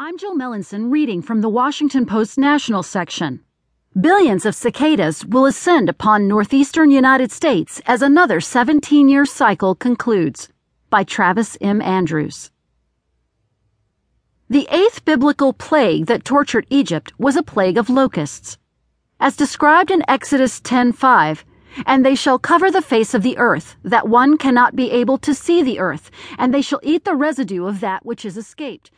I'm Jill Melancon reading from the Washington Post National section. Billions of cicadas will ascend upon northeastern United States as another 17 year cycle concludes. By Travis M. Andrews. The eighth biblical plague that tortured Egypt was a plague of locusts. As described in Exodus 10:5, and they shall cover the face of the earth, that one cannot be able to see the earth, and they shall eat the residue of that which is escaped,